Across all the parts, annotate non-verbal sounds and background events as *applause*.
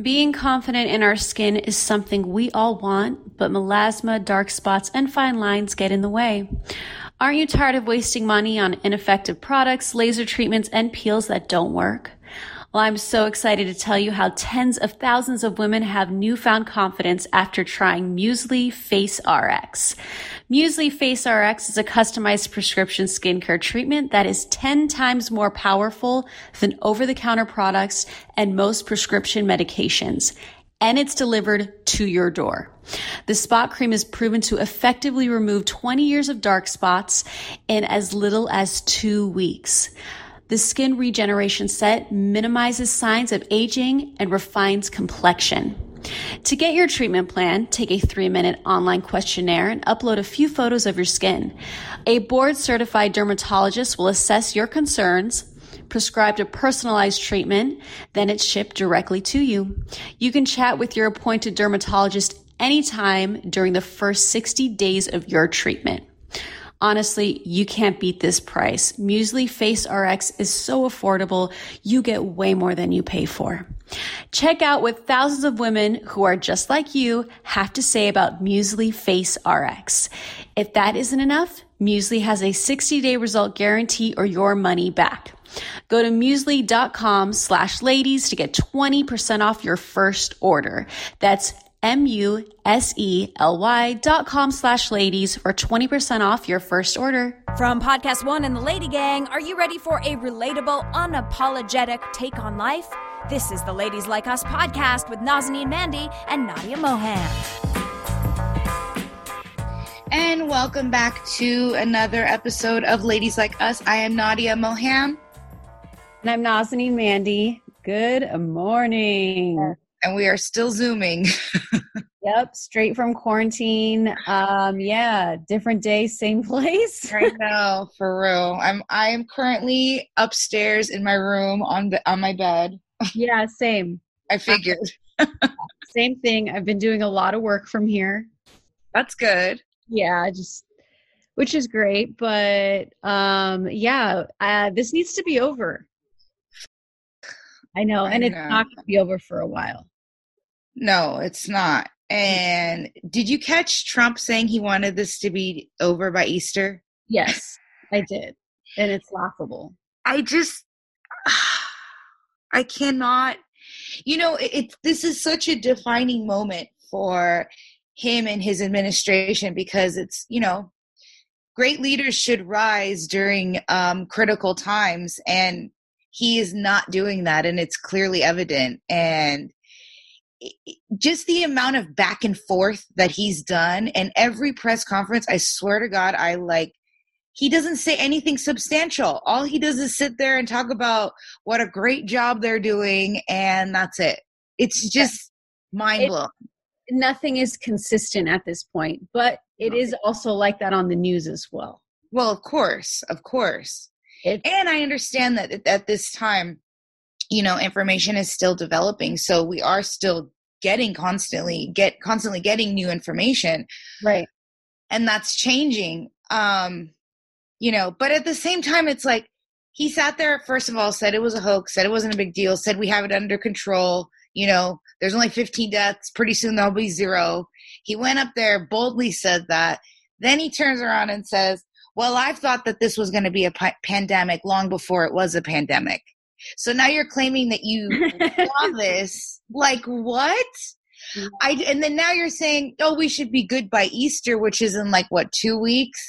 Being confident in our skin is something we all want, but melasma, dark spots, and fine lines get in the way. Aren't you tired of wasting money on ineffective products, laser treatments, and peels that don't work? Well, I'm so excited to tell you how tens of thousands of women have newfound confidence after trying Musely Face RX. Musely Face RX is a customized prescription skincare treatment that is 10 times more powerful than over the counter products and most prescription medications. And it's delivered to your door. The spot cream is proven to effectively remove 20 years of dark spots in as little as two weeks. The skin regeneration set minimizes signs of aging and refines complexion. To get your treatment plan, take a three minute online questionnaire and upload a few photos of your skin. A board certified dermatologist will assess your concerns, prescribe a personalized treatment, then it's shipped directly to you. You can chat with your appointed dermatologist anytime during the first 60 days of your treatment. Honestly, you can't beat this price. Musely Face RX is so affordable. You get way more than you pay for. Check out what thousands of women who are just like you have to say about Musely Face RX. If that isn't enough, Musely has a 60 day result guarantee or your money back. Go to musely.com slash ladies to get 20% off your first order. That's M-U-S-E-L-Y dot com slash ladies for 20% off your first order. From Podcast One and the Lady Gang, are you ready for a relatable, unapologetic take on life? This is the Ladies Like Us podcast with Nazanin Mandi and Nadia Moham. And welcome back to another episode of Ladies Like Us. I am Nadia Moham. And I'm Nazanin Mandi. Good morning and we are still zooming. yep, straight from quarantine. Um, yeah, different day, same *laughs* place. right now, for real. I'm I am currently upstairs in my room on the on my bed. Yeah, same. I figured. *laughs* same thing. I've been doing a lot of work from here. That's good. Yeah, just which is great, but um yeah, uh, this needs to be over. I know, and it's not going to be over for a while. No, it's not. And did you catch Trump saying he wanted this to be over by Easter? Yes, *laughs* I did. And it's laughable. I just, *sighs* I cannot, you know, it, it, this is such a defining moment for him and his administration because it's, you know, great leaders should rise during um, critical times. And he is not doing that and it's clearly evident and just the amount of back and forth that he's done and every press conference i swear to god i like he doesn't say anything substantial. All he does is sit there and talk about what a great job they're doing and that's it. It's just mind blowing. nothing is consistent at this point but it is also like that on the news as well. Well of course of course. It, and I understand that at this time, you know, information is still developing. So we are still getting constantly get constantly getting new information. Right. And that's changing. Um, you know, but at the same time, it's like he sat there, first of all, said it was a hoax, said it wasn't a big deal, said we have it under control. You know, there's only 15 deaths. Pretty soon there'll be zero. He went up there, boldly said that. Then he turns around and says, well, I've thought that this was going to be a p- pandemic long before it was a pandemic. So now you're claiming that you saw *laughs* this. Like what? I and then now you're saying, oh, we should be good by Easter, which is in like what two weeks.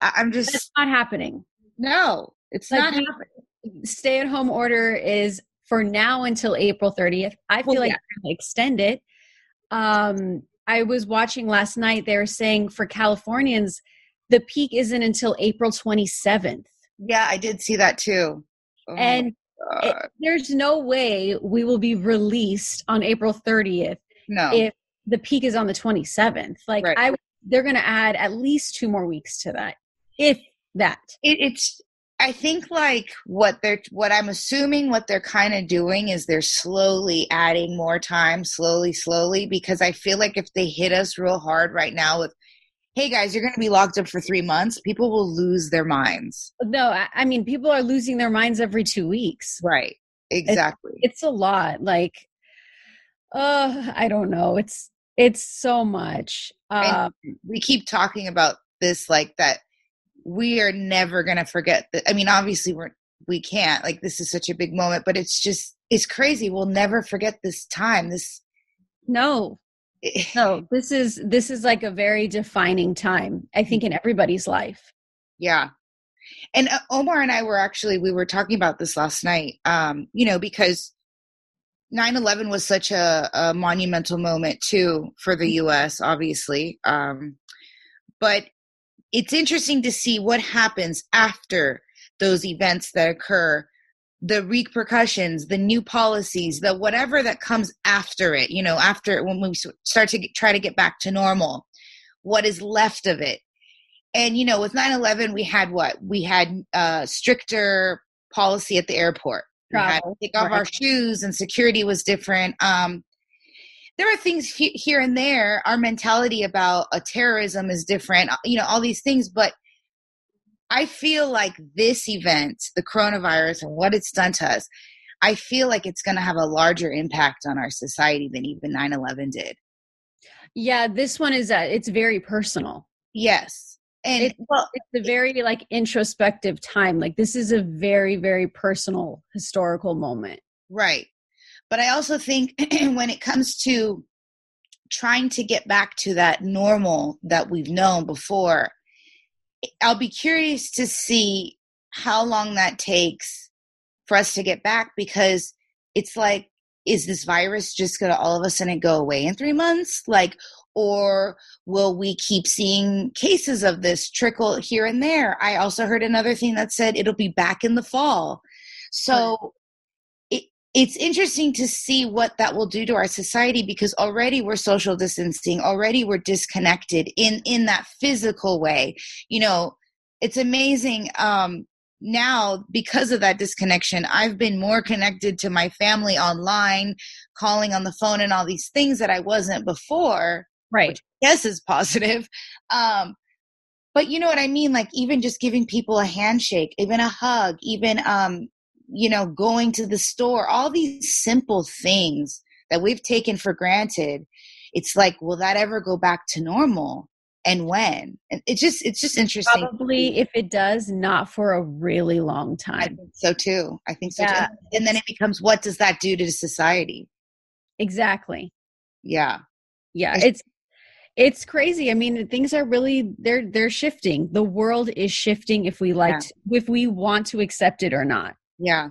I, am just it's not happening. No, it's like not happening. Stay at home order is for now until April 30th. I feel well, like yeah. extend it. Um, I was watching last night. They were saying for Californians the peak isn't until April 27th. Yeah, I did see that too. Oh and it, there's no way we will be released on April 30th. No. If the peak is on the 27th. Like right. I they're going to add at least two more weeks to that. If that. It, it's I think like what they're what I'm assuming what they're kind of doing is they're slowly adding more time, slowly, slowly, because I feel like if they hit us real hard right now with hey guys, you're going to be locked up for three months, people will lose their minds. No, I mean, people are losing their minds every two weeks. Right. Exactly. It's, it's a lot. Like, Uh, I don't know. It's it's so much. Uh, we keep talking about this like that we are never going to forget that. I mean, obviously we're we can't. Like this is such a big moment, but it's just it's crazy. We'll never forget this time. This no. No, *laughs* this is this is like a very defining time, I think in everybody's life. Yeah. And uh, Omar and I were actually we were talking about this last night. Um, you know, because 9-11 was such a, a, monumental moment too for the Mm-hmm. us obviously um, but it's interesting to see what happens after those events that occur the repercussions the new policies the whatever that comes after it you know after when we start to get, try to get back to normal what is left of it. And you know with 9-11 we had what? We had uh, stricter policy at the airport. We had to take off right. our shoes and security was different. Um, there are things he- here and there our mentality about a terrorism is different you know all these things but i feel like this event the coronavirus and what it's done to us i feel like it's going to have a larger impact on our society than even 9-11 did Yeah, this one is uh, it's very personal. yes and It- well It's a very like introspective time. Like this is a very very personal historical moment. Right. But I also think *clears throat* when it comes to trying to get back to that normal that we've known before, I'll be curious to see how long that takes for us to get back because it's like, is this virus just going to all of a sudden go away in three months? Like, or will we keep seeing cases of this trickle here and there? I also heard another thing that said it'll be back in the fall. So it's interesting to see what that will do to our society because already we're social distancing, already we're disconnected in in that physical way. You know, it's amazing um now because of that disconnection i've been more connected to my family online calling on the phone and all these things that i wasn't before Right. yes is *laughs* positive um but you know what i mean like even just giving people a handshake even a hug even um you know going to the store all these simple things that we've taken for granted it's like will that ever go back to normal and when and it's just it's just interesting Probably if it does, not for a really long i time. think so too i think so Yeah. too and then it becomes what does that do to society Exactly. yeah Yeah. It's- It's it's crazy. I mean, things are really they're they're shifting. The world is shifting if we like Yeah. to, if we want to accept it or not. Yeah.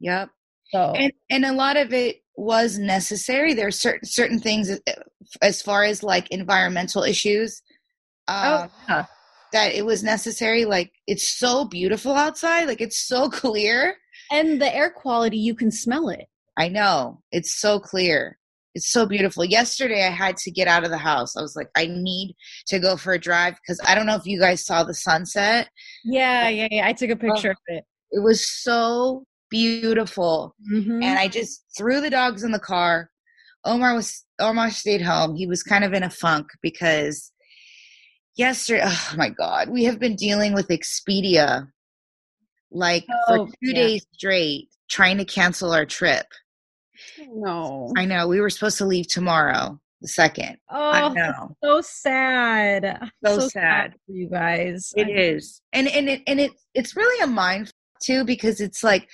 Yep So and and a lot of it was necessary. There are certain certain things uh, as far as like environmental issues uh, oh, yeah. that it was necessary like it's so beautiful outside like it's so *laughs* clear. And the air quality you can smell it. i know. It's so clear. It's so beautiful. Yesterday i had to get out of the house. I was like i need to go for a drive because i don't know if you guys saw the sunset Yeah, yeah, yeah. I took a picture of it. It was so beautiful Mhm. and I just threw the dogs in the car. Omar was Omar stayed home. He was kind of in a funk because yesterday, oh my god, we have been dealing with Expedia like for 2 yeah. days straight, trying to cancel our trip. no. I know we were supposed to leave tomorrow, the second. I Oh, know so sad. So sad. for you guys. it I- is, and and it and it it's really a mind too because it's like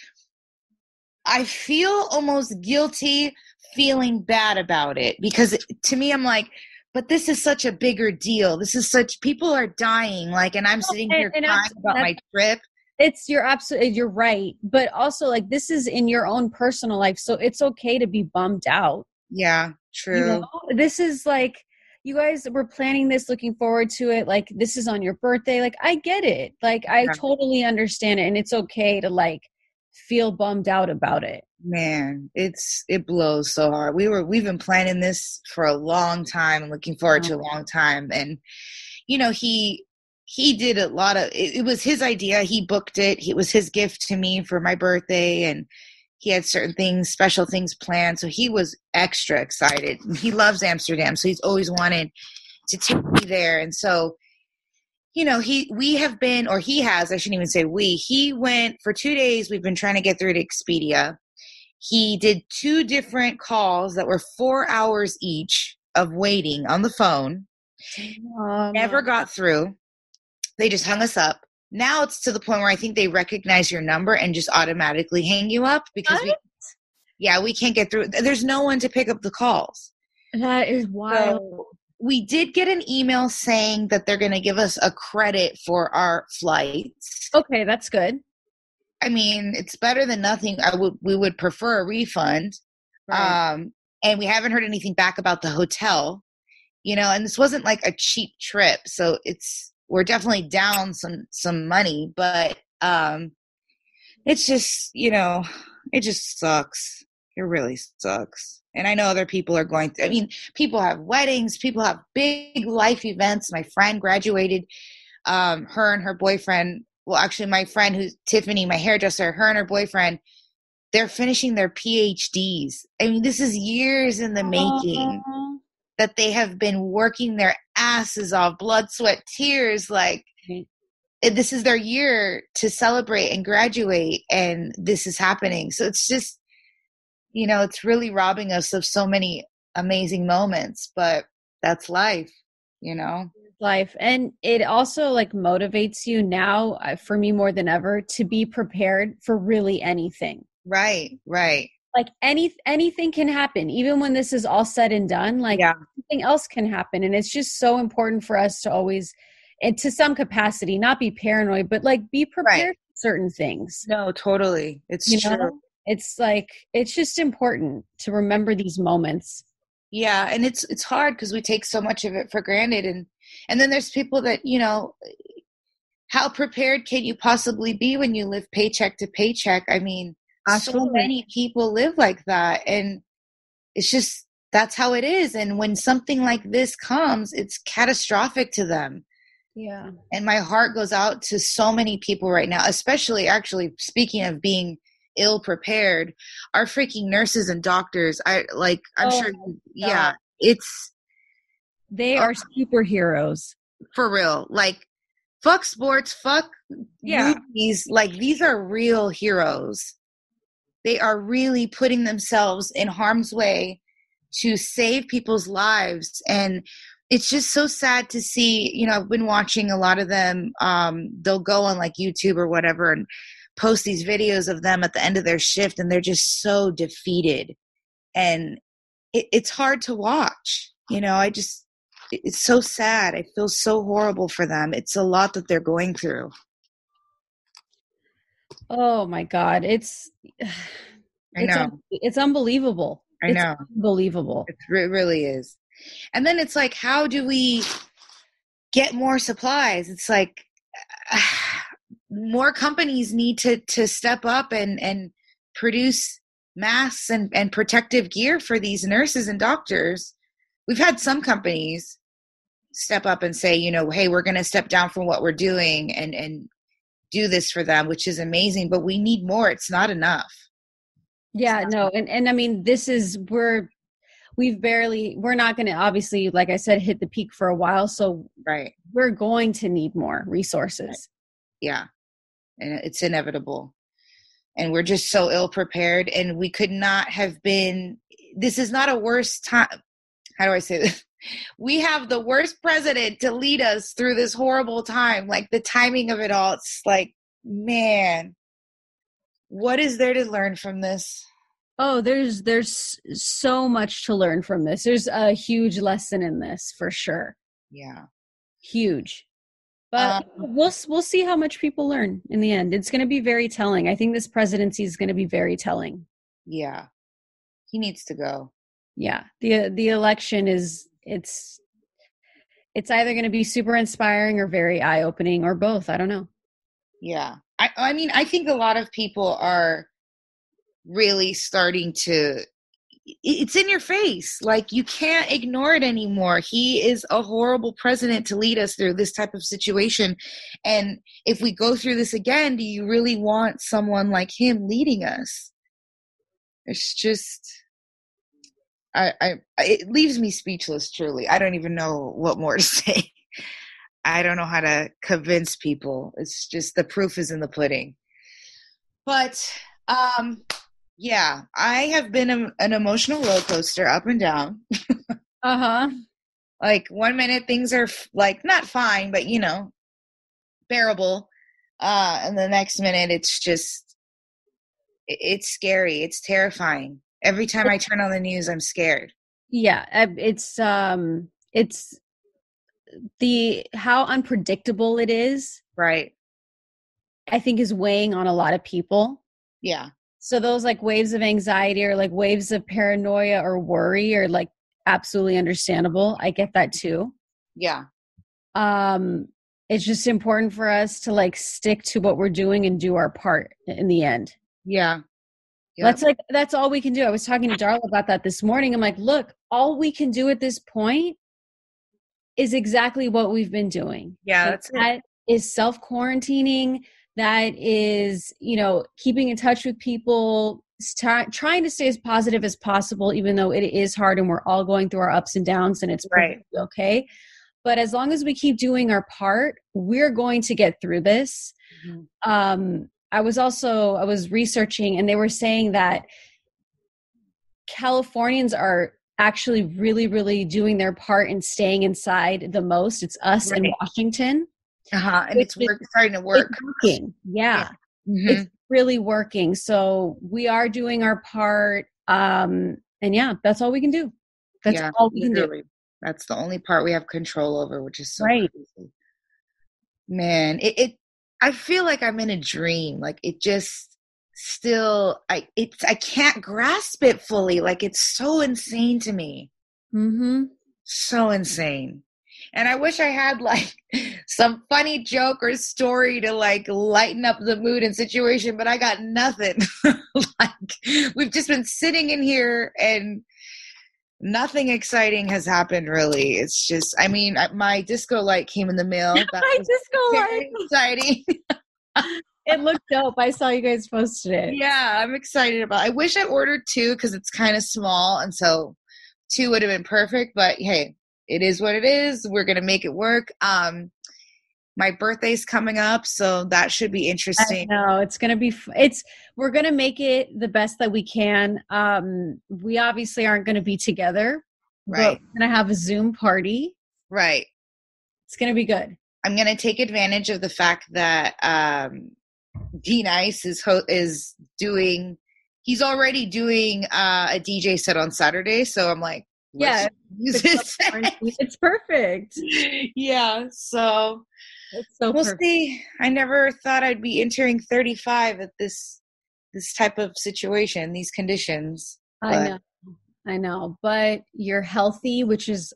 I feel almost guilty feeling bad about it because to me I'm like but this is such a bigger deal. This is such people are dying like and I'm sitting here and crying about my trip. It's you're absolutely you're right, but also like this is in your own personal life, so it's okay to be bummed out. Yeah, you true. know? This is like you guys were planning this, looking forward to it. Like this is on your birthday. Like I get it. Like I Yeah. totally understand it, and it's okay to like feel bummed out about it. Man, it's it blows so hard. We were we've been planning this for a long time and looking forward to a uh-huh. long time. And you know, he he did a lot of it, it was his idea. He booked it. It was his gift to me for my birthday and he had certain things, special things planned. So he was extra excited. He loves Amsterdam, so he's always wanted to take me there. And so you know, he we have been or he has, I shouldn't even say we. He went for 2 days we've been trying to get through to Expedia he did two different calls that were four hours each of waiting on the phone. Um, Never got through. They just hung us up. Now it's to the point where I think they recognize your number and just automatically hang you up because what? we, yeah, we can't get through. There's no one to pick up the calls. That is wild. So we did get an email saying that they're going to give us a credit for our flights. Okay, that's good. I mean, it's better than nothing. I would we would prefer a refund. Right. Um, and we haven't heard anything back about the hotel. You know, and this wasn't like a cheap trip, so it's we're definitely down some some money, but um it's just, you know, it just sucks. It really sucks and I know other people are going through, I mean, people have weddings, people have big life events. My friend graduated, um, her and her boyfriend, well, actually, my friend who's Tiffany, my hairdresser, her and her boyfriend, they're finishing their PhDs. I mean, this is years in the making that they have been working their asses off, blood, sweat, tears. Like, this is their year to celebrate and graduate, and this is happening. So it's just, you know, it's really robbing us of so many amazing moments, but that's life, you know? Life. And it also like motivates you now, uh, for me more than ever, to be prepared for really anything. Right, right. Like any anything can happen, even when this is all said and done. Like yeah. something else can happen, and it's just so important for us to always, and to some capacity, not be paranoid, but like be prepared right. for certain things. No, totally, it's you true. Know? it's like it's just important to remember these moments yeah and it's it's hard because we take so much of it for granted and and then there's people that you know how prepared can you possibly be when you live paycheck to paycheck i mean Absolutely. so many people live like that and it's just that's how it is and when something like this comes it's catastrophic to them. Yeah. And my heart goes out to so many people right now especially actually speaking of being ill prepared our freaking nurses and doctors i like i'm oh sure yeah it's they are uh, superheroes. For real like fuck sports fuck yeah. movies like these are real heroes they are really putting themselves in harm's way to save people's lives. And it's just so sad to see you know i've been watching a lot of them um they'll go on like youtube or whatever and post these videos of them at the end of their shift and they're just so defeated. And it, it's hard to watch you know i just it's so sad. I feel so horrible for them. It's a lot that they're going through oh my god it's *sighs* i know. it's, it's unbelievable. I it's know. unbelievable. It really is. And then it's like how do we get more supplies? It's like *sighs* more companies need to to step up and and produce masks and, and protective gear for these nurses and doctors. We've had some companies step up and say, you know, hey, we're going to step down from what we're doing and and do this for them, which is amazing, but we need more. It's not enough. Yeah, no. And and I mean, this is we're we've barely we're not going to obviously like I said hit the peak for a while, so right. We're going to need more resources. Yeah and it's inevitable and we're just so ill prepared and we could not have been this is not a worse time how do i say this we have the worst president to lead us through this horrible time like the timing of it all it's like man what is there to learn from this oh there's there's so much to learn from this there's a huge lesson in this for sure yeah huge but um, we'll we'll see how much people learn in the end. It's going to be very telling. I think this presidency is going to be very telling. Yeah, he needs to go. Yeah, the the election is it's it's either going to be super inspiring or very eye opening or both. I don't know. Yeah, I I mean I think a lot of people are really starting to it's in your face. Like you can't ignore it anymore. He is a horrible president to lead us through this type of situation. And if we go through this again, do you really want someone like him leading us? It's just I I it leaves me speechless truly. I don't even know what more to *laughs* say. I don't know how to convince people. It's just the proof is in the pudding. But um Yeah, I have been a, an emotional roller coaster up and down. uh huh. *laughs* Like one minute things are f- like not fine, but you know, bearable. Uh, and the next minute it's just, it's scary. It's terrifying. Every time I turn on the news, I'm scared. Yeah, it's um, it's the how unpredictable it is. Right. I think is weighing on a lot of people. Yeah. So those like waves of anxiety or like waves of paranoia or worry are like absolutely understandable. I get that too. Yeah. Um it's just important for us to like stick to what we're doing and do our part in the end. Yeah. Yep. That's like that's all we can do. I was talking to Darla about that this morning. I'm like, look, all we can do at this point is exactly what we've been doing. Yeah, that's that it. is self quarantining. That is, you know, keeping in touch with people, st- trying to stay as positive as possible, even though it is hard and we're all going through our ups and downs, and it's right. okay. But as long as we keep doing our part, we're going to get through this. Mm-hmm. Um, I was also I was researching, and they were saying that Californians are actually really, really doing their part in staying inside the most. It's us right. in Washington. Uh-huh. And it's, it's work, starting to work. working. Yeah. yeah. Mm-hmm. It's really working. So we are doing our part. Um, and yeah, that's all we can do. That's yeah, all we literally. can do. That's the only part we have control over, which is so right. Crazy. Man, it, it I feel like I'm in a dream. Like it just still i it's i can't grasp it fully like it's so insane to me. Mm-hmm. So insane. And i wish i had *laughs* like some funny joke or story to like lighten up the mood and situation but i got nothing. *laughs* Like we've just been sitting in here and nothing exciting has happened really it's just i mean my disco light came in the mail that *laughs* my disco light exciting *laughs* it looked dope. I saw you guys posted it. Yeah, I'm excited about. It. I wish I ordered two because it's kind of small, and so two would have been perfect. But hey, it is what it is. We're gonna make it work. Um, my birthday's coming up, so that should be interesting. No, it's gonna be. It's we're gonna make it the best that we can. Um, we obviously aren't gonna be together. Right. we're gonna have a Zoom party. Right. It's gonna be good. I'm gonna take advantage of the fact that um D-Nice is ho- is doing. He's already doing uh, a DJ set on Saturday, so I'm like, yeah, it's perfect. *laughs* Yeah, so it's so we'll perfect. see. I never thought I'd be entering 35 at this this type of situation, these conditions. I know, I know, but you're healthy, which is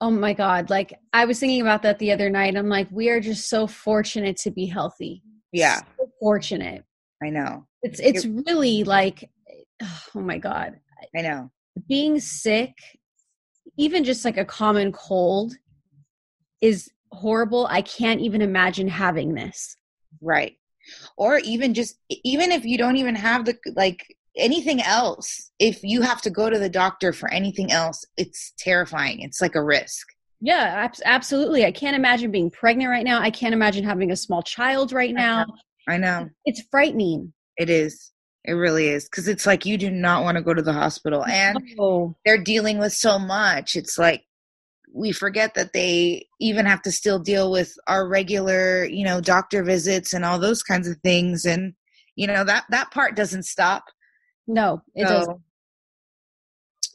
oh my god. Like I was thinking about that the other night. I'm like, we are just so fortunate to be healthy yeah so fortunate i know it's it's You're, really like *sighs* oh my god i know being sick even just like a common cold is horrible i can't even imagine having this right or even just even if you don't even have the like anything else if you have to go to the doctor for anything else it's terrifying it's like a risk yeah, ab- absolutely. I can't imagine being pregnant right now. I can't imagine having a small child right now. I know. It's frightening. It is. It really is. Because it's like you do not want to go to the hospital. And oh. they're dealing with so much. It's like we forget that they even have to still deal with our regular, you know, doctor visits and all those kinds of things. And, you know, that, that part doesn't stop. No, it so, doesn't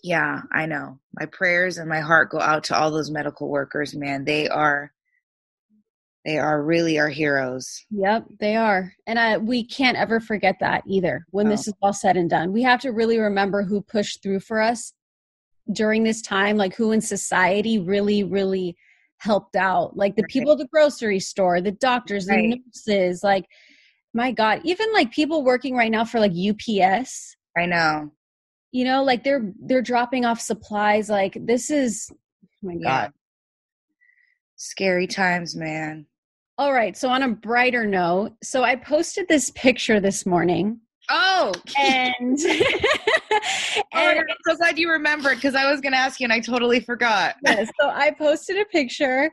yeah, I know. My prayers and my heart go out to all those medical workers, man. They are they are really our heroes. Yep, they are. And I, we can't ever forget that either when this is all said and done. We have to really remember who pushed through for us during this time, like who in society really, really helped out. Like the right. people at the grocery store, the doctors, right. the nurses, like my God, even like people working right now for like UPS. I know you know like they're they're dropping off supplies like this is oh my god yeah. scary times man all right so on a brighter note so i posted this picture this morning oh *laughs* and, *laughs* *laughs* oh and i'm so glad you remembered because i was going to ask you and i totally forgot yes so i posted a picture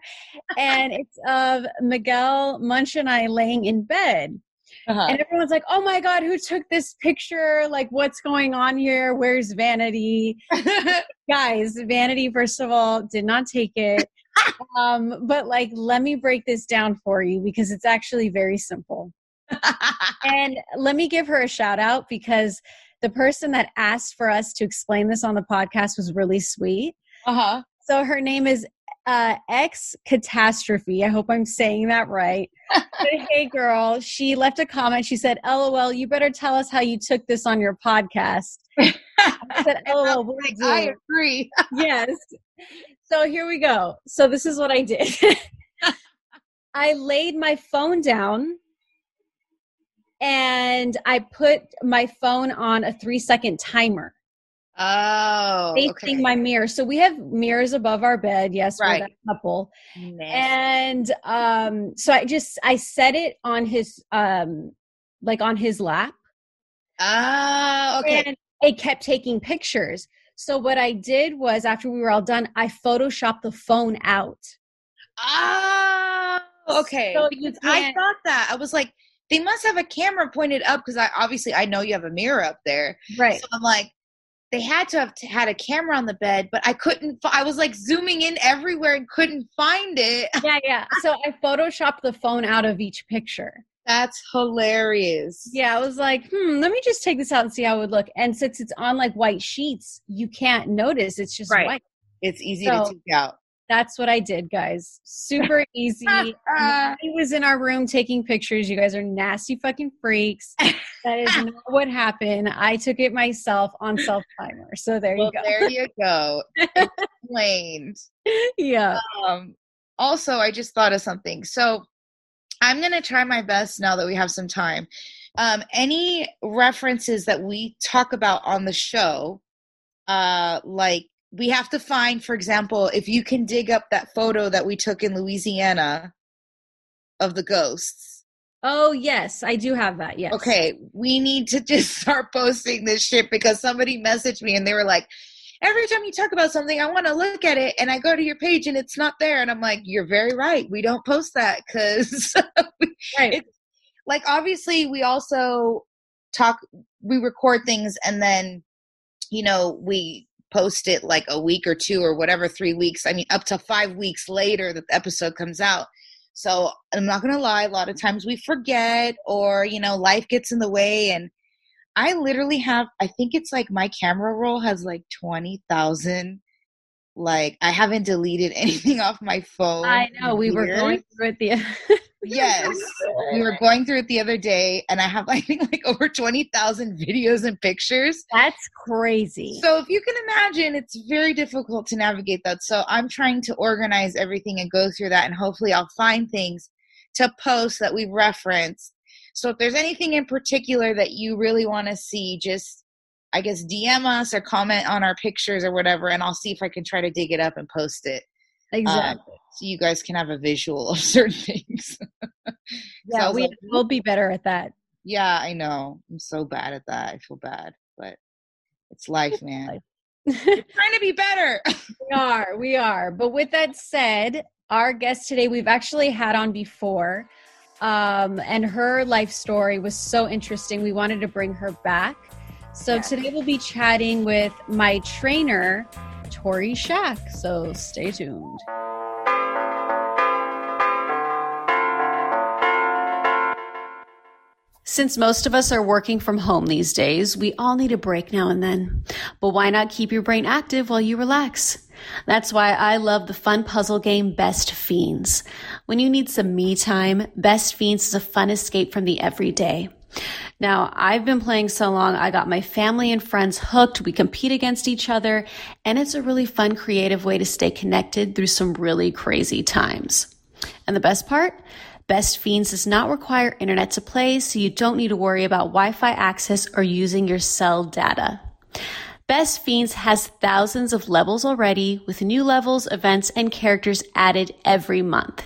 and it's of miguel munch and i laying in bed Uh-huh. And everyone's like, oh my God, who took this picture? Like, what's going on here? Where's Vanity? *laughs* Guys, Vanity, first of all, did not take it. *laughs* um, but like, let me break this down for you because it's actually very simple. and let me give her a shout out because the person that asked for us to explain this on the podcast was really sweet. Uh huh. So her name is uh, X Catastrophe. I hope I'm saying that right. *laughs* but hey, girl, she left a comment. She said, LOL, you better tell us how you took this on your podcast. *laughs* I said, LOL, like, I agree. *laughs* yes. So here we go. So this is what I did I laid my phone down and I put my phone on a three second timer. Oh, facing okay. my mirror. So we have mirrors above our bed. Yes, right. couple. And um, so I just I set it on his um, like on his lap. Oh, okay. And it kept taking pictures. So what I did was after we were all done, I photoshopped the phone out. Oh, okay. So I thought that I was like, they must have a camera pointed up because I obviously I know you have a mirror up there, right? So I'm like, they had to have had a camera on the bed, but I couldn't. I was like zooming in everywhere and couldn't find it. *laughs* Yeah, yeah. So I photoshopped the phone out of each picture. That's hilarious. Yeah, I was like, hmm, let me just take this out and see how it would look. And since it's on like white sheets, you can't notice. It's just right. white. It's easy so, to take out. That's what I did, guys. Super *laughs* easy. He was in our room taking pictures. You guys are nasty fucking freaks. *laughs* That is not what happened. I took it myself on self timer. So there well, you go. There you go. Explained. *laughs* yeah. Um, also, I just thought of something. So I'm going to try my best now that we have some time. Um, any references that we talk about on the show, uh, like we have to find, for example, if you can dig up that photo that we took in Louisiana of the ghosts. Oh, yes, I do have that. Yes. Okay, we need to just *laughs* start posting this shit because somebody messaged me and they were like, every time you talk about something, I want to look at it and I go to your page and it's not there. And I'm like, you're very right. We don't post that because *laughs* right. like, obviously, we also talk, we record things and then, you know, we post it like a week or two or whatever, three weeks. I mean, up to five weeks later that the episode comes out. So I'm not going to lie, a lot of times we forget or, you know, life gets in the way. And I literally have, I think it's like my camera roll has like 20,000 like I haven't deleted *laughs* anything off my phone. I know we were going through it the *laughs* *laughs* yes, *laughs* we were going through it the other day, and I have *laughs* I think like over twenty thousand videos and pictures. That's crazy. So if you can imagine, it's very difficult to navigate that. So I'm trying to organize everything and go through that, and hopefully I'll find things to post that we've referenced. So if there's anything in particular that you really want to see, just I guess DM us or comment on our pictures or whatever, and I'll see if I can try to dig it up and post it. Exactly. Um, so you guys can have a visual *laughs* of certain things. yeah, so we like, will be better at that. Yeah, I know. I'm so bad at that. I feel bad, but it's life, man. trying to be better. *laughs* we are. We are. But with that said, our guest today we've actually had on before. Um, and her life story was so interesting. We wanted to bring her back. So today we'll be chatting with my trainer, Tori Shack. So stay tuned. Since most of us are working from home these days, we all need a break now and then. But why not keep your brain active while you relax? That's why I love the fun puzzle game Best Fiends. When you need some me time, Best Fiends is a fun escape from the everyday. Now, I've been playing so long, I got my family and friends hooked. We compete against each other, and it's a really fun, creative way to stay connected through some really crazy times. And the best part? Best Fiends does not require internet to play, so you don't need to worry about Wi Fi access or using your cell data. Best Fiends has thousands of levels already, with new levels, events, and characters added every month.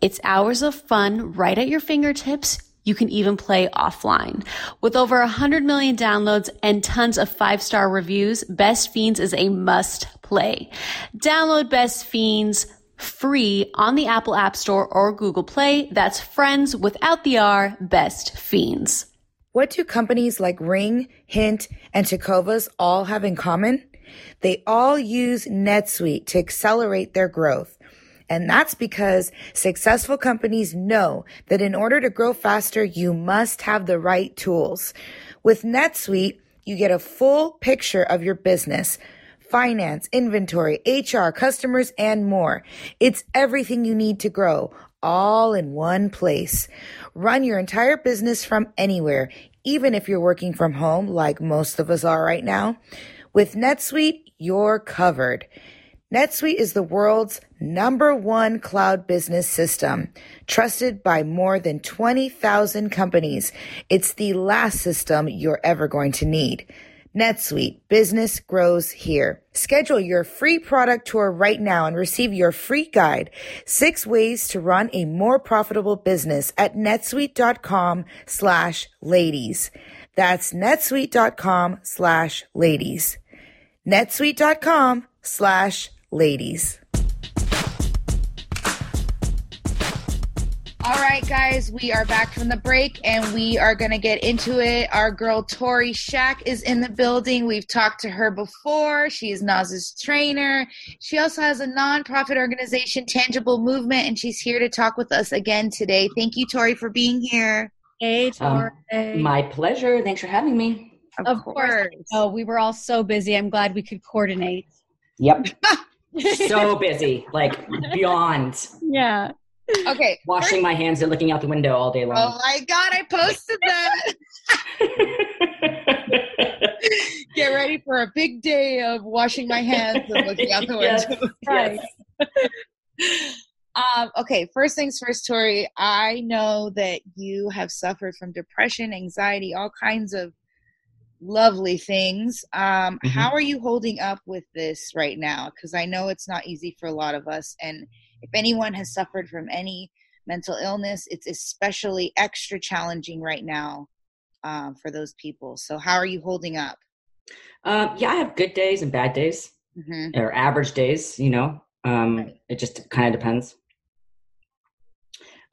It's hours of fun right at your fingertips you can even play offline. With over 100 million downloads and tons of five star reviews, Best Fiends is a must play. Download Best Fiends free on the Apple App Store or Google Play. That's friends without the R, best fiends. What do companies like Ring, Hint, and Tecovas all have in common? They all use NetSuite to accelerate their growth. And that's because successful companies know that in order to grow faster, you must have the right tools. With NetSuite, you get a full picture of your business finance, inventory, HR, customers, and more. It's everything you need to grow, all in one place. Run your entire business from anywhere, even if you're working from home like most of us are right now. With NetSuite, you're covered. NetSuite is the world's number one cloud business system, trusted by more than 20,000 companies. It's the last system you're ever going to need. NetSuite, business grows here. Schedule your free product tour right now and receive your free guide, six ways to run a more profitable business at netsuite.com slash ladies. That's netsuite.com slash ladies. netsuite.com slash ladies. All right, guys, we are back from the break and we are going to get into it. Our girl Tori Shack is in the building. We've talked to her before. She is Naz's trainer. She also has a nonprofit organization, Tangible Movement, and she's here to talk with us again today. Thank you, Tori, for being here. Hey, um, Tori. Um, my pleasure. Thanks for having me. Of, of course. course. Oh, we were all so busy. I'm glad we could coordinate. Yep. *laughs* so busy, like beyond. Yeah. Okay. Washing first, my hands and looking out the window all day long. Oh my god, I posted that. *laughs* Get ready for a big day of washing my hands and looking out the window. *laughs* Yes. Right. um, okay, first things first, Tori. I know that you have suffered from depression, anxiety, all kinds of lovely things. Um, mm-hmm. How are you holding up with this right now? Because I know it's not easy for a lot of us, and if anyone has suffered from any mental illness, it's especially extra challenging right now um, for those people. So, how are you holding up? Um, yeah, I have good days and bad days, mm-hmm. or average days. You know, um, right. it just kind of depends.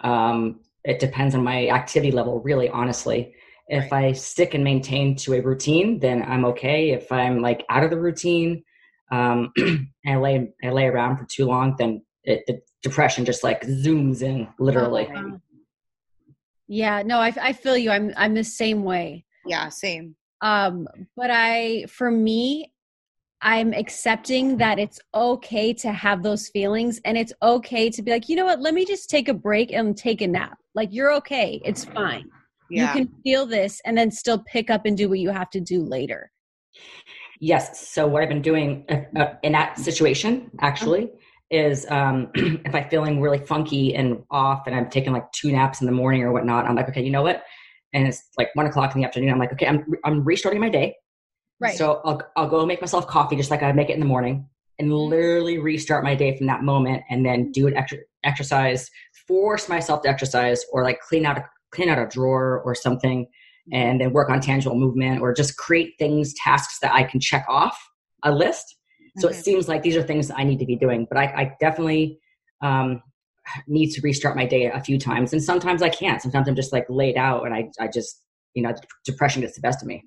Um, it depends on my activity level, really, honestly. If right. I stick and maintain to a routine, then I'm okay. If I'm like out of the routine, um, *clears throat* and I lay I lay around for too long, then it, the depression just like zooms in literally. Yeah, no, I, I feel you. I'm I'm the same way. Yeah, same. Um, but I, for me, I'm accepting that it's okay to have those feelings and it's okay to be like, you know what, let me just take a break and take a nap. Like, you're okay. It's fine. Yeah. You can feel this and then still pick up and do what you have to do later. Yes. So, what I've been doing uh, uh in that situation, actually, is um, *clears throat* if I'm feeling really funky and off and I'm taking like two naps in the morning or whatnot, I'm like, okay, you know what? And it's like one o'clock in the afternoon. I'm like, okay, I'm, I'm restarting my day. Right. So I'll, I'll go make myself coffee just like I make it in the morning and mm-hmm. literally restart my day from that moment and then do an extra exercise, force myself to exercise or like clean out a, clean out a drawer or something and then work on tangible movement or just create things, tasks that I can check off a list so mm-hmm. it seems like these are things I need to be doing, but I, I definitely um, need to restart my day a few times. And sometimes I can't. Sometimes I'm just like laid out and I, I just, you know, depression gets the best of me.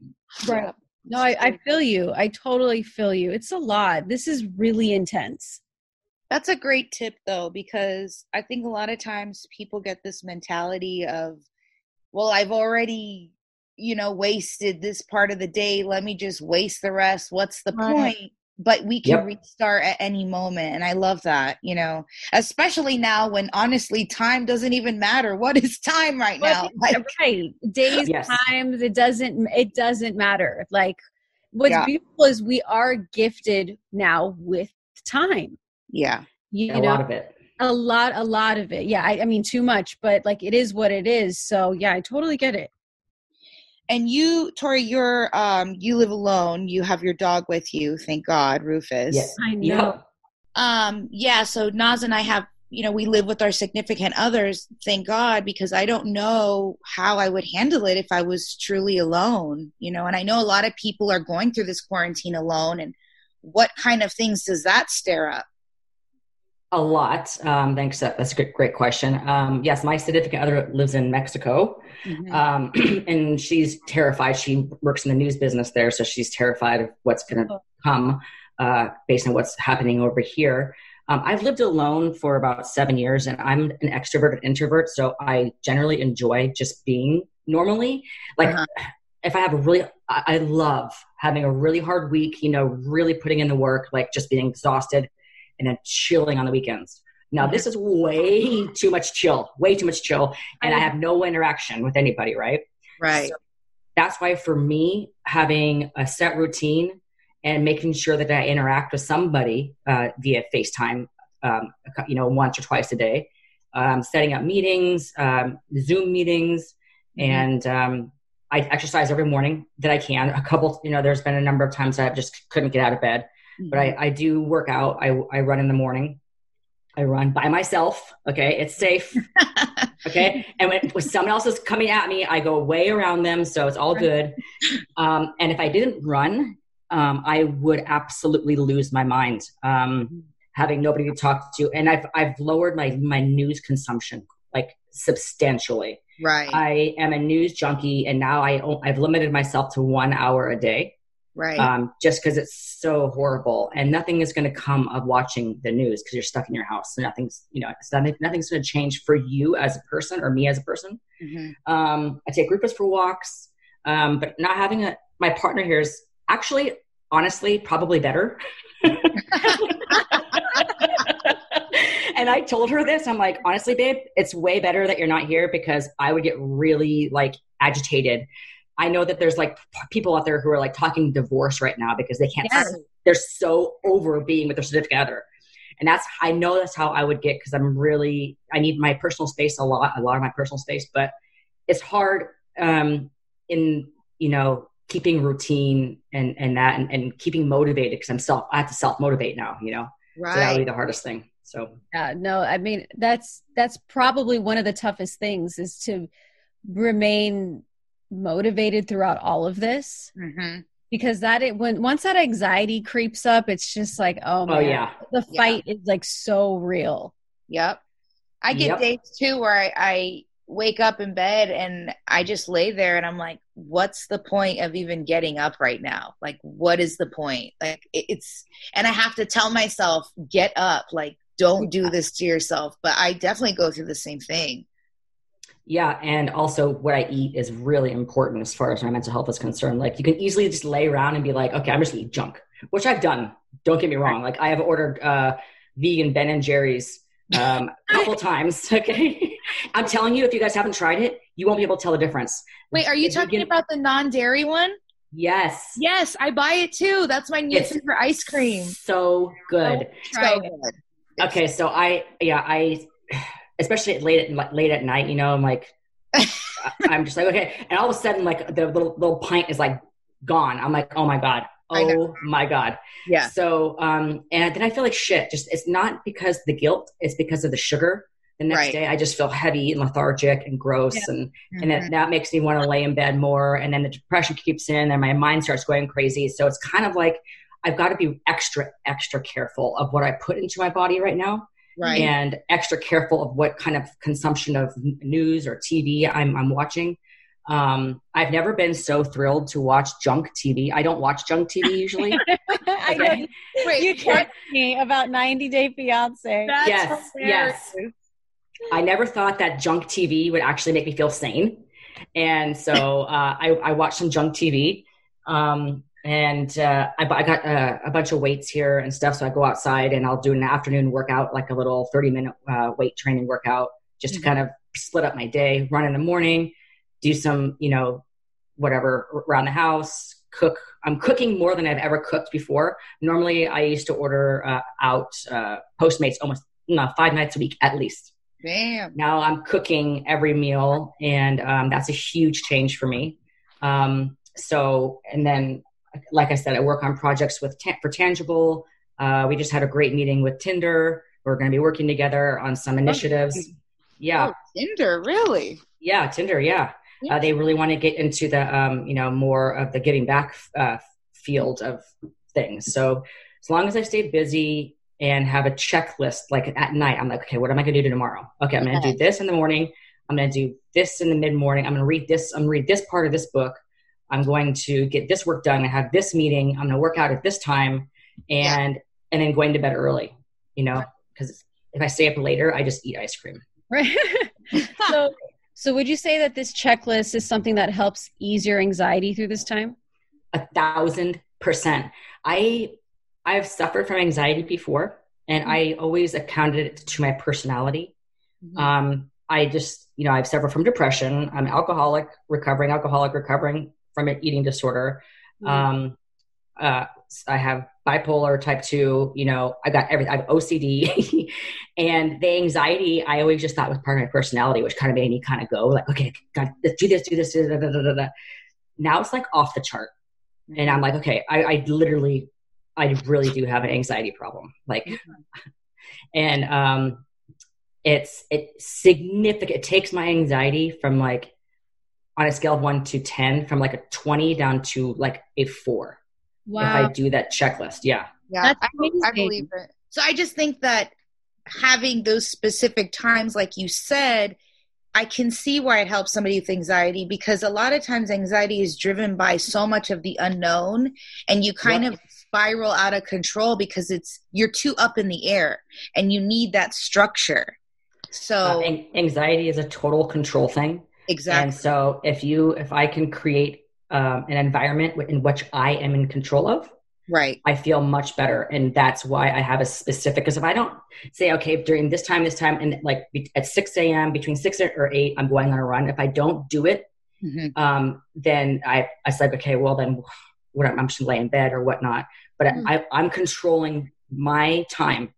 Right. No, I, I feel you. I totally feel you. It's a lot. This is really intense. That's a great tip though, because I think a lot of times people get this mentality of, well, I've already, you know, wasted this part of the day. Let me just waste the rest. What's the right. point? But we can yep. restart at any moment and i love that you know especially now when honestly time doesn't even matter *laughs* what is time right now like, right days yes. times it doesn't it doesn't matter like what's yeah. beautiful is we are gifted now with time yeah you a know, lot of it a lot a lot of it yeah I, I mean too much but like it is what it is so yeah i totally get it and you tori you're um you live alone. You have your dog with you thank god rufus. Yes. I know. Um yeah so naz and i have you know we live with our significant others thank god because i don't know how i would handle it if i was truly alone you know? And i know a lot of people are going through this quarantine alone and what kind of things does that stir up A lot. Um, thanks. That's a good, great question. Um, yes, my significant other lives in Mexico, mm-hmm. um, *clears throat* and she's terrified. She works in the news business there, so she's terrified of what's going to come uh, based on what's happening over here. Um, I've lived alone for about seven years, and I'm an extroverted introvert, so I generally enjoy just being normally. Like, uh-huh. if I have a really, I love having a really hard week. You know, really putting in the work, like just being exhausted and then chilling on the weekends. Now, this is way too much chill, way too much chill, and I have no interaction with anybody, right? Right. So that's why for me, having a set routine and making sure that I interact with somebody uh, via FaceTime, um, you know, once or twice a day, um, setting up meetings, um, Zoom meetings, mm-hmm. and um, I exercise every morning that I can. A couple, you know, there's been a number of times I just couldn't get out of bed but I, I do work out. I, I run in the morning. I run by myself. Okay. It's safe. *laughs* okay. And when, when, someone else is coming at me, I go way around them. So it's all good. Um, and if I didn't run, um, I would absolutely lose my mind. Um, having nobody to talk to. And I've, I've lowered my, my news consumption like substantially. Right. I am a news junkie and now I, I've limited myself to one hour a day right um, just because it's so horrible and nothing is going to come of watching the news because you're stuck in your house so nothing's you know nothing, nothing's going to change for you as a person or me as a person mm-hmm. um, i take rufus for walks um, but not having a my partner here is actually honestly probably better *laughs* and I told her this. I'm like, honestly, babe, it's way better that you're not here because I would get really like agitated I know that there's like people out there who are like talking divorce right now because they can't. Yes. They're so over being with their significant other, and that's I know that's how I would get because I'm really I need my personal space a lot, a lot of my personal space, but it's hard um, in you know keeping routine and and that and, and keeping motivated because I'm self I have to self motivate now, you know. Right. So that would be the hardest thing. So yeah, no, I mean that's that's probably one of the toughest things is to remain motivated throughout all of this mm-hmm. because that it when once that anxiety creeps up it's just like oh, oh yeah. the fight yeah. is like so real. Yep. I get yep. days too where I, I wake up in bed and i just lay there and i'm like what's the point of even getting up right now? Like what is the point? Like it's and i have to tell myself get up. Like don't do this to yourself. But i definitely go through the same thing yeah, and also what I eat is really important as far as my mental health is concerned. Like you can easily just lay around and be like, okay, I'm just eat junk, which I've done. Don't get me wrong. Like I have ordered uh, vegan Ben and Jerry's um, a couple *laughs* times. *laughs* Okay, I'm telling you, if you guys haven't tried it, you won't be able to tell the difference. Wait, are you talking about the non-dairy one? Yes. Yes, I buy it too. That's my new for ice cream. So good. So good. Okay, so I yeah I especially late at late at night. You know, I'm like, *laughs* I'm just like okay, and all of a sudden, like the little little pint is like gone. I'm like, oh my god, oh my god. Yeah. So, um, and then I feel like shit. Just it's not because the guilt; it's because of the sugar. The next right. day, I just feel heavy and lethargic and gross, yeah. and mm-hmm. and that, that makes me want to lay in bed more. And then the depression keeps in, and my mind starts going crazy. So it's kind of like I've got to be extra extra careful of what I put into my body right now right. and extra careful of what kind of consumption of news or TV I'm, I'm watching. Um, I've never been so thrilled to watch junk TV. I don't watch junk TV usually. *laughs* I know. Wait, you told me about 90 Day Fiance. That's yes, hilarious. yes. I never thought that junk TV would actually make me feel sane, and so uh, I, I watched some junk TV. Um, and uh, I, I, got uh, a bunch of weights here and stuff. So I go outside and I'll do an afternoon workout, like a little 30 minute uh, weight training workout, just mm-hmm. to kind of split up my day, run in the morning, do some, you know, whatever around the house, cook. I'm cooking more than I've ever cooked before. Normally, I used to order uh, out uh, Postmates almost no, five nights a week at least. Damn. Now I'm cooking every meal, and um, that's a huge change for me. Um, so, and then like I said, I work on projects with for Tangible. Uh, we just had a great meeting with Tinder. We're going to be working together on some initiatives. Yeah, oh, Tinder, really? Yeah, Tinder. Yeah, uh, they really want to get into the um, you know more of the giving back uh, field of things. So as long as I stay busy and have a checklist like at night. I'm like, okay, what am I going to do tomorrow? Okay, I'm going to do this in the morning. I'm going to do this in the mid morning. I'm going to read this. I'm going to read this part of this book. I'm going to get this work done. I have this meeting. I'm going to work out at this time, and yeah. and then going to bed early. You know, because if I stay up later, I just eat ice cream. Right. *laughs* so, so would you say that this checklist is something that helps ease your anxiety through this time? A thousand percent. I I've suffered from anxiety before, and mm-hmm. I always accounted it to my personality. Mm-hmm. Um, I just, you know, I've suffered from depression. I'm alcoholic, recovering alcoholic, recovering from an eating disorder. Mm-hmm. Um, uh, I have bipolar type two, you know, I got everything. I have OCD *laughs* and the anxiety I always just thought was part of my personality, which kind of made me kind of go like, okay, God, let's do this, do this, do this. Now it's like off the chart. And I'm like, okay, I, I literally I really do have an anxiety problem. Like, mm-hmm. and um, it's it significant. It takes my anxiety from like on a scale of one to ten, from like a twenty down to like a four. Wow! If I do that checklist, yeah, yeah, I, I believe it. So I just think that having those specific times, like you said, I can see why it helps somebody with anxiety because a lot of times anxiety is driven by so much of the unknown and you kind yep. of spiral out of control because it's you're too up in the air and you need that structure. So uh, anxiety is a total control thing. Exactly. And so if you if I can create um, an environment in which I am in control of, right i feel much better and that's why i have a specific because if i don't say okay during this time this time and like at 6 a.m between 6 or 8 i'm going on a run if i don't do it mm-hmm. um, then i i said okay well then what i'm just lay in bed or whatnot but mm. I, i'm controlling my time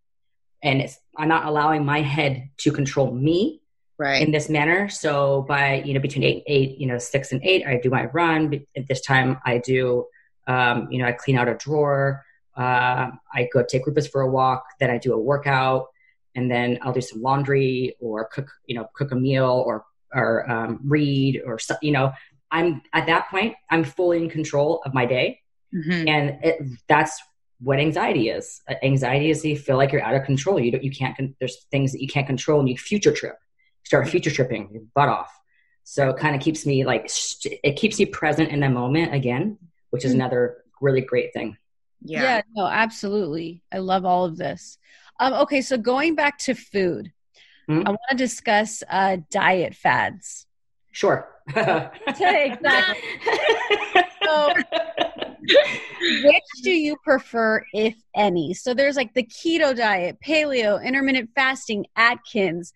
and it's i'm not allowing my head to control me right in this manner so by you know between eight eight you know six and eight i do my run at this time i do um, you know i clean out a drawer uh, i go take rufus for a walk then i do a workout and then i'll do some laundry or cook you know cook a meal or or um, read or you know i'm at that point i'm fully in control of my day mm-hmm. and it, that's what anxiety is. Anxiety is you feel like you're out of control. You don't, you can't. There's things that you can't control, and you future trip. Start future tripping your butt off. So it kind of keeps me like it keeps you present in the moment again, which is mm-hmm. another really great thing. Yeah. Yeah. No, absolutely. I love all of this. Um, okay, so going back to food, mm-hmm. I want to discuss uh, diet fads. Sure. *laughs* exactly. so, which do you prefer, if any? So there's like the keto diet, paleo, intermittent fasting, Atkins.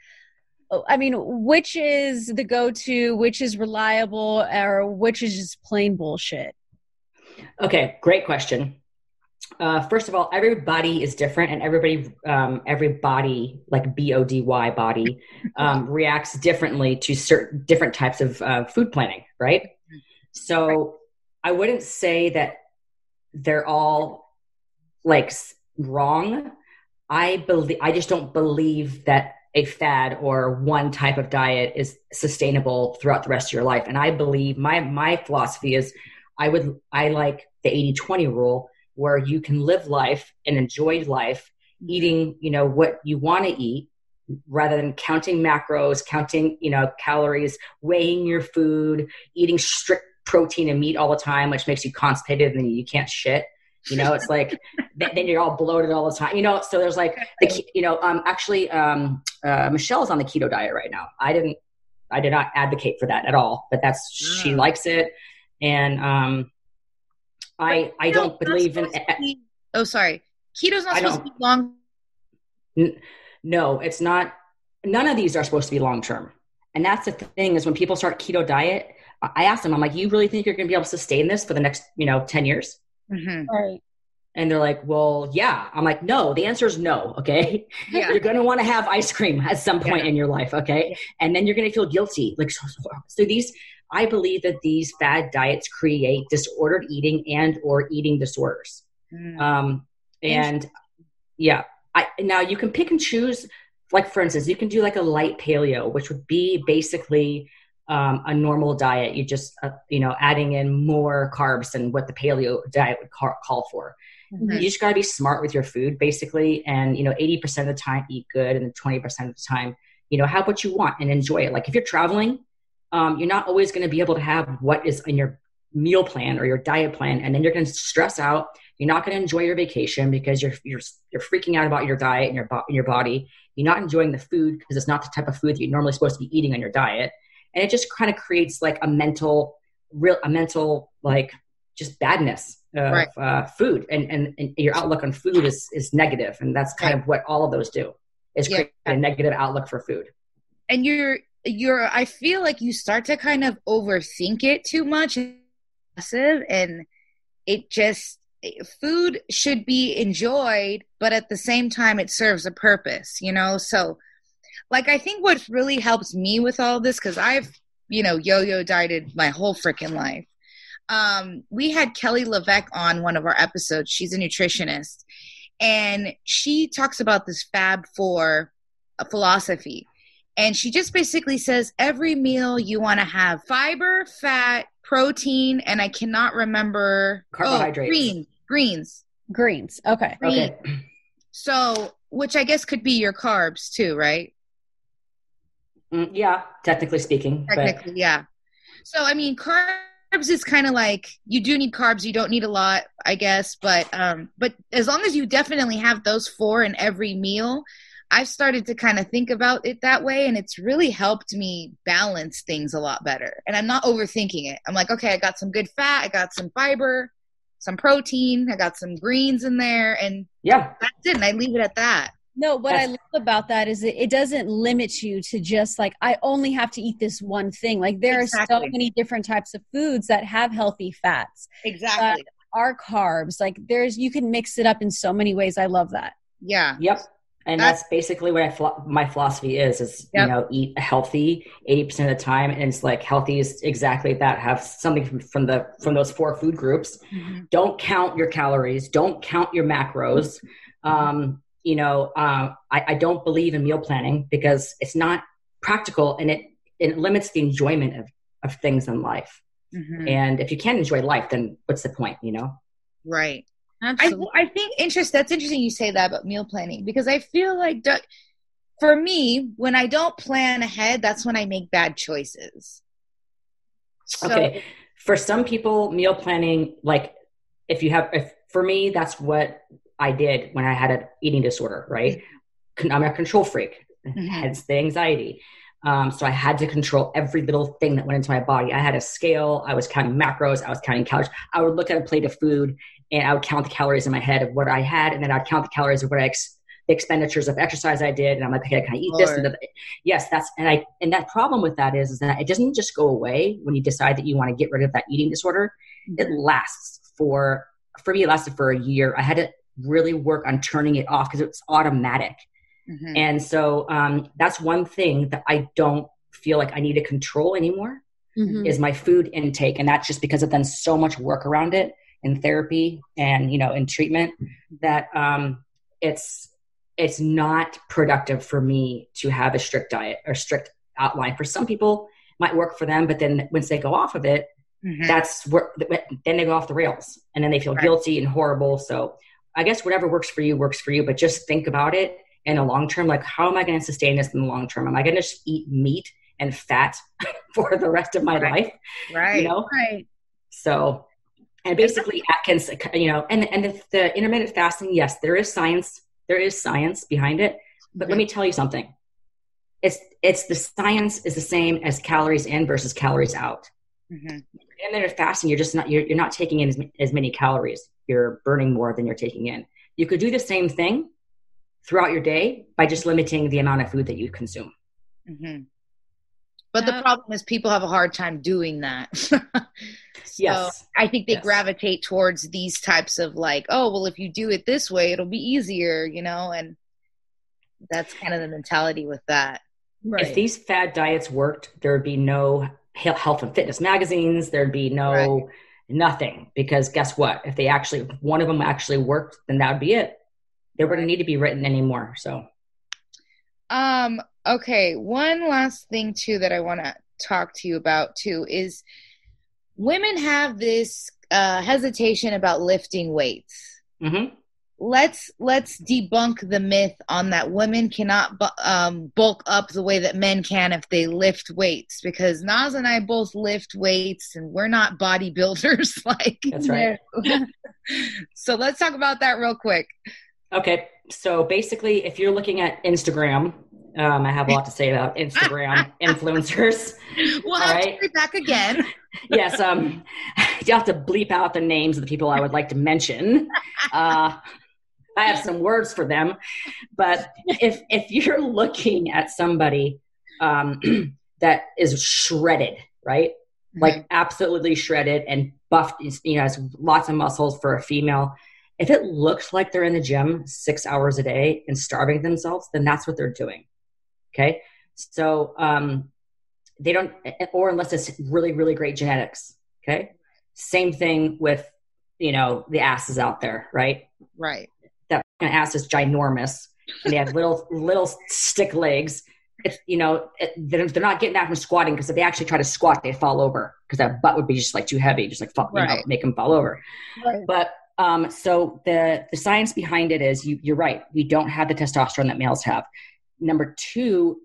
I mean, which is the go to, which is reliable, or which is just plain bullshit? Okay, great question. Uh, first of all, everybody is different, and everybody, um, every body, like B O D Y body, *laughs* um, reacts differently to certain different types of uh, food planning, right? So, I wouldn't say that they're all like wrong. I believe I just don't believe that a fad or one type of diet is sustainable throughout the rest of your life. And I believe my my philosophy is I would I like the 80-20 rule where you can live life and enjoy life mm-hmm. eating, you know, what you want to eat rather than counting macros, counting, you know, calories, weighing your food, eating strict protein and meat all the time, which makes you constipated and you can't shit. You know, it's like then you're all bloated all the time. You know, so there's like the you know, um, actually, um, uh, Michelle's on the keto diet right now. I didn't, I did not advocate for that at all, but that's she mm. likes it, and um, I I don't believe in. Be, oh, sorry, keto's not supposed to be long. N- no, it's not. None of these are supposed to be long term, and that's the thing is when people start keto diet I asked them, I'm like, you really think you're going to be able to sustain this for the next, you know, 10 years? Mm-hmm. Right. And they're like, well, yeah. I'm like, no, the answer is no. Okay. *laughs* Yeah. you're going to want to have ice cream at some point yeah. in your life. Okay. And then you're going to feel guilty. Like, so, so, so these, I believe that these fad diets create disordered eating and or eating disorders. Mm. Um, and yeah, I, now you can pick and choose, like for instance, you can do like a light paleo, which would be basically um, a normal diet. You just, uh, you know, adding in more carbs than what the paleo diet would ca- call for. Mm-hmm. You just got to be smart with your food, basically. And, you know, 80% of the time, eat good. And 20% of the time, you know, have what you want and enjoy it. Like if you're traveling, um, you're not always going to be able to have what is in your meal plan or your diet plan. And then you're going to stress out. You're not going to enjoy your vacation because you're, you're, you're freaking out about your diet and your, bo- your body. You're not enjoying the food because it's not the type of food that you're normally supposed to be eating on your diet. And it just kind of creates like a mental, real, a mental, like just badness of right. uh, food and, and, and, your outlook on food is, is negative and that's kind right. of what all of those do is create yeah. a negative outlook for food and you're you're i feel like you start to kind of overthink it too much and it just food should be enjoyed but at the same time it serves a purpose you know so like i think what really helps me with all this because i've you know yo-yo dieted my whole freaking life um, we had Kelly LeVeque on one of our episodes. She's a nutritionist, and she talks about this Fab Four philosophy. And she just basically says every meal you want to have fiber, fat, protein, and I cannot remember oh, carbohydrates. Oh, green, greens. Greens. Okay. Green. Okay. So, which I guess could be your carbs too, right? Mm, yeah, technically speaking. Technically, but... yeah. So, I mean, carbs carbs is kind of like you do need carbs you don't need a lot i guess but um but as long as you definitely have those four in every meal i've started to kind of think about it that way and it's really helped me balance things a lot better and i'm not overthinking it i'm like okay i got some good fat i got some fiber some protein i got some greens in there and yeah that's it and i leave it at that no, what I love about that is it, it doesn't limit you to just like I only have to eat this one thing. Like there exactly. are so many different types of foods that have healthy fats. Exactly. are carbs. Like there's you can mix it up in so many ways. I love that. Yeah. Yep. And that's, that's basically what I, my philosophy is: is yep. you know, eat healthy eighty percent of the time, and it's like healthy is exactly that. Have something from, from the from those four food groups. Mm-hmm. Don't count your calories. Don't count your macros. Um, you know, uh, I, I, don't believe in meal planning because it's not practical and it, it limits the enjoyment of, of things in life. Mm-hmm. And if you can't enjoy life, then what's the point, you know? Right. Absolutely. I, I think interest. That's interesting you say that about meal planning because I feel like for me, when I don't plan ahead, that's when I make bad choices. So, okay. For some people, meal planning, like if you have, if for me, that's what I did when I had an eating disorder, right? I'm a control freak, mm-hmm. hence the anxiety. Um, so I had to control every little thing that went into my body. I had a scale. I was counting macros. I was counting calories. I would look at a plate of food and I would count the calories in my head of what I had, and then I'd count the calories of what I ex- the expenditures of exercise I did, and I'm like, okay, I can I eat Lord. this? yes, that's and I and that problem with that is, is that it doesn't just go away when you decide that you want to get rid of that eating disorder. It mm-hmm. lasts for for me. It lasted for a year. I had to really work on turning it off because it's automatic. Mm-hmm. And so um, that's one thing that I don't feel like I need to control anymore mm-hmm. is my food intake. And that's just because I've done so much work around it in therapy and, you know, in treatment that um, it's, it's not productive for me to have a strict diet or strict outline. For some people might work for them, but then once they go off of it, mm-hmm. that's where then they go off the rails and then they feel right. guilty and horrible. So I guess whatever works for you works for you, but just think about it in the long term. Like, how am I going to sustain this in the long term? Am I going to just eat meat and fat *laughs* for the rest of my right. life? Right. You know? Right. So, and basically Atkins, you know, and, and the, the intermittent fasting, yes, there is science. There is science behind it. But mm-hmm. let me tell you something. It's, it's the science is the same as calories in versus calories out. Mm-hmm. Intermittent fasting, you're just not, you're, you're not taking in as, as many calories you're burning more than you're taking in. You could do the same thing throughout your day by just limiting the amount of food that you consume. Mm-hmm. But the problem is people have a hard time doing that. *laughs* so yes. I think they yes. gravitate towards these types of like, oh, well, if you do it this way, it'll be easier, you know, and that's kind of the mentality with that. Right. If these fad diets worked, there would be no health and fitness magazines. There'd be no right nothing because guess what? If they actually if one of them actually worked then that would be it. They wouldn't need to be written anymore so. Um okay one last thing too that i want to talk to you about too is women have this uh, hesitation about lifting weights. Mm-hmm. Let's let's debunk the myth on that women cannot um, bulk up the way that men can if they lift weights because Naz and I both lift weights and we're not bodybuilders *laughs* like that's right. *laughs* so let's talk about that real quick. Okay, so basically, if you're looking at Instagram, um, I have a lot to say about Instagram *laughs* influencers. We'll have right? to be back again. yes, um, you have to bleep out the names of the people I would like to mention. Uh, I have some words for them, but if if you're looking at somebody um, *clears throat* that is shredded, right, mm-hmm. like absolutely shredded and buffed, you know, has lots of muscles for a female. If it looks like they're in the gym six hours a day and starving themselves, then that's what they're doing. Okay. So, um, they don't, or unless it's really, really great genetics. Okay. Same thing with, you know, the asses out there, right? Right. That ass is ginormous and they have little, little stick legs. It's, you know, it, they're, they're not getting that from squatting because if they actually try to squat, they fall over because that butt would be just like too heavy, just like fall, right. you know, make them fall over. Right. But um, so the the science behind it is you, you're right. We don't have the testosterone that males have. Number two,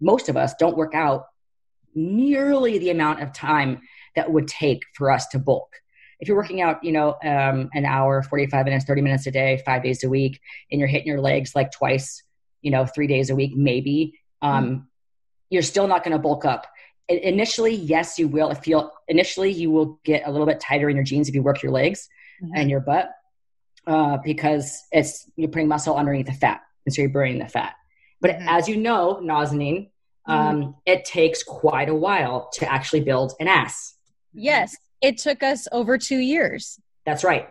most of us don't work out nearly the amount of time that would take for us to bulk. If you're working out, you know, um, an hour, 45 minutes, 30 minutes a day, five days a week, and you're hitting your legs like twice, you know, three days a week, maybe, um, mm-hmm. you're still not going to bulk up. initially, yes, you will. If you initially, you will get a little bit tighter in your jeans if you work your legs mm-hmm. and your butt, uh, because it's you're putting muscle underneath the fat, and so you're burning the fat. But mm-hmm. as you know, um, mm-hmm. it takes quite a while to actually build an ass. Yes, it took us over two years. That's right.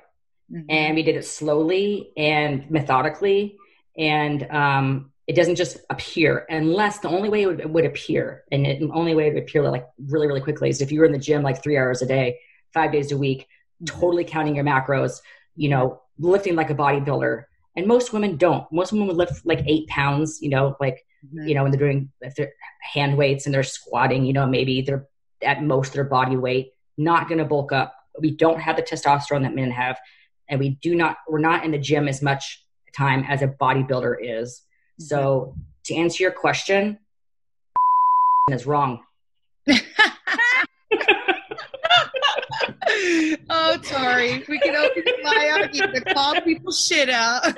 Mm-hmm. And we did it slowly and methodically. And um, it doesn't just appear unless the only way it would, it would appear, and it, the only way it would appear like really, really quickly is if you were in the gym like three hours a day, five days a week, mm-hmm. totally counting your macros, you know, lifting like a bodybuilder and most women don't. Most women would lift like eight pounds, you know, like mm-hmm. you know when they're doing if they're hand weights and they're squatting, you know, maybe they're at most their body weight, not going to bulk up. We don't have the testosterone that men have, and we do not. We're not in the gym as much time as a bodybuilder is. Mm-hmm. So to answer your question, *laughs* is wrong. *laughs* oh, Tori, we can open out you to call people shit out. *laughs*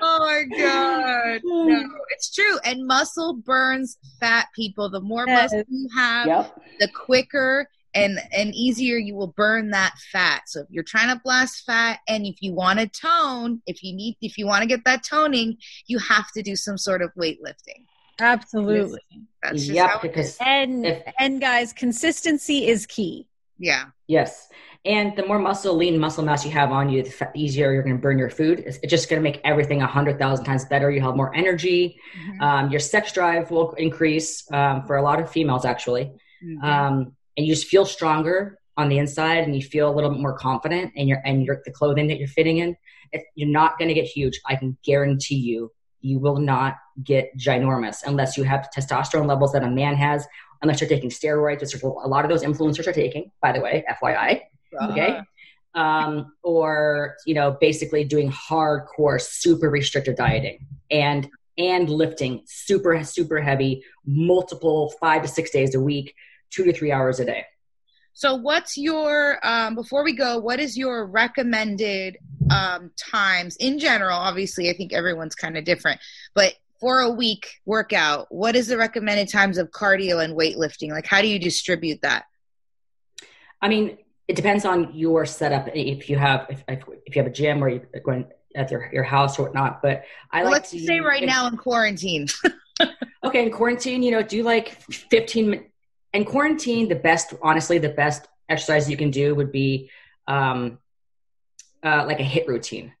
oh my god no it's true and muscle burns fat people the more yes. muscle you have yep. the quicker and and easier you will burn that fat so if you're trying to blast fat and if you want to tone if you need if you want to get that toning you have to do some sort of weightlifting Absolutely. That's just yep, because and if, and guys, consistency is key. Yeah. Yes. And the more muscle, lean muscle mass you have on you, the easier you're going to burn your food. It's, it's just going to make everything a hundred thousand times better. You have more energy. Mm-hmm. Um, your sex drive will increase um, for a lot of females, actually. Mm-hmm. Um, and you just feel stronger on the inside, and you feel a little bit more confident in your and your the clothing that you're fitting in. If you're not going to get huge, I can guarantee you you will not get ginormous unless you have testosterone levels that a man has, unless you're taking steroids, which a lot of those influencers are taking, by the way, FYI. Uh-huh. Okay. Um, or, you know, basically doing hardcore, super restrictive dieting and and lifting super, super heavy, multiple five to six days a week, two to three hours a day. So, what's your um, before we go? What is your recommended um, times in general? Obviously, I think everyone's kind of different, but for a week workout, what is the recommended times of cardio and weightlifting? Like, how do you distribute that? I mean, it depends on your setup. If you have if, if you have a gym or you're going at your your house or whatnot, but I well, like let's to, say right now in quarantine. *laughs* okay, in quarantine, you know, do like fifteen in quarantine, the best, honestly, the best exercise you can do would be um, uh, like a hit routine.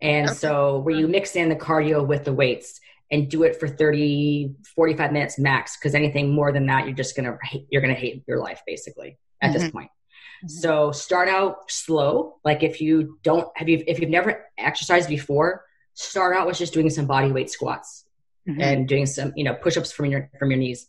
And okay. so where you mix in the cardio with the weights and do it for 30, 45 minutes max. Cause anything more than that, you're just going to, you're to hate your life basically at mm-hmm. this point. Mm-hmm. So start out slow. Like if you don't have you, if you've never exercised before, start out with just doing some body weight squats mm-hmm. and doing some, you know, push-ups from your, from your knees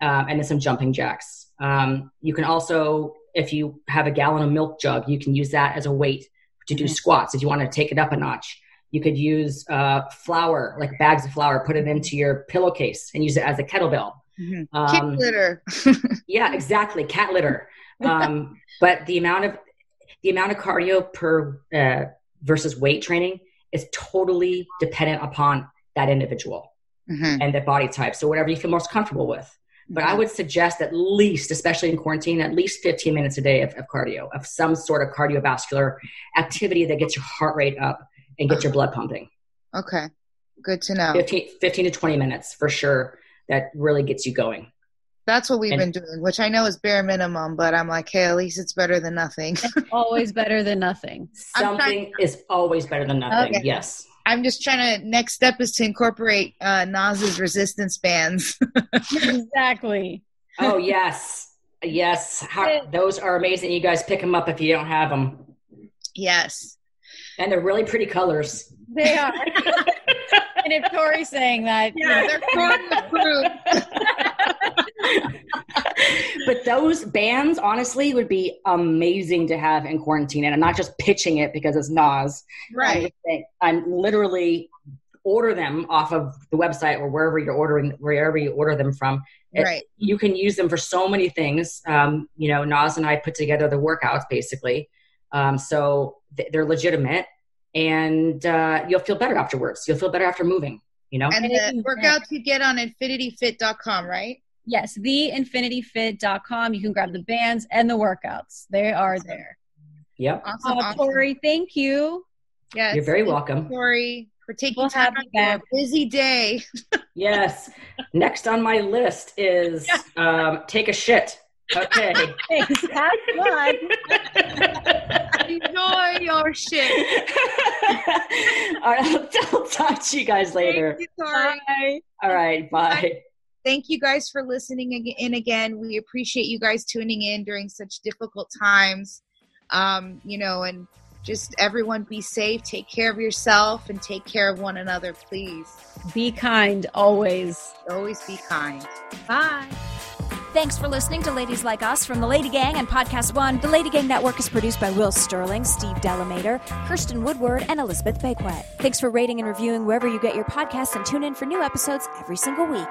um, and then some jumping jacks. Um, you can also if you have a gallon of milk jug, you can use that as a weight to do mm-hmm. squats if you want to take it up a notch. You could use uh, flour, like bags of flour, put it into your pillowcase and use it as a kettlebell. Mm-hmm. Um, cat litter. *laughs* yeah, exactly, cat litter. Um, but the amount of the amount of cardio per uh, versus weight training is totally dependent upon that individual mm-hmm. and their body type. So whatever you feel most comfortable with. But I mm-hmm. would suggest at least, especially in quarantine, at least 15 minutes a day of, of cardio, of some sort of cardiovascular activity that gets your heart rate up and gets your blood pumping. Okay. Good to know. 15, 15 to 20 minutes for sure. That really gets you going. That's what we've and, been doing, which I know is bare minimum, but I'm like, hey, at least it's better than nothing. always better than nothing. *laughs* Something is always better than nothing. Okay. Yes. I'm just trying to. Next step is to incorporate uh, Naz's resistance bands. *laughs* exactly. Oh yes, yes. How, those are amazing. You guys pick them up if you don't have them. Yes. And they're really pretty colors. They are. *laughs* and if Tori's saying that, yeah, they're approved. *laughs* but those bands, honestly, would be amazing to have in quarantine. And I'm not just pitching it because it's Naz. Right. I'm, I'm literally order them off of the website or wherever you're ordering, wherever you order them from. It, right. You can use them for so many things. Um, you know, Naz and I put together the workouts basically. Um, so th- they're legitimate and uh, you'll feel better afterwards. You'll feel better after moving, you know? And the workouts you get on infinityfit.com, right? Yes, theinfinityfit.com. You can grab the bands and the workouts. They are there. Yep. Awesome, uh, awesome. Tori, thank you. Yes. You're very welcome. Tori, for taking we'll time out of a busy day. *laughs* yes. Next on my list is *laughs* um, take a shit. Okay. *laughs* Thanks. Have fun. Enjoy your shit. *laughs* All right. I'll, I'll, talk to you guys later. You, bye. All right. Bye. Thank you guys for listening in again. We appreciate you guys tuning in during such difficult times. Um, you know, and just everyone be safe, take care of yourself, and take care of one another, please. Be kind always. Always be kind. Bye. Thanks for listening to Ladies Like Us from the Lady Gang and Podcast One. The Lady Gang Network is produced by Will Sterling, Steve Delamater, Kirsten Woodward, and Elizabeth Bakewet. Thanks for rating and reviewing wherever you get your podcasts and tune in for new episodes every single week.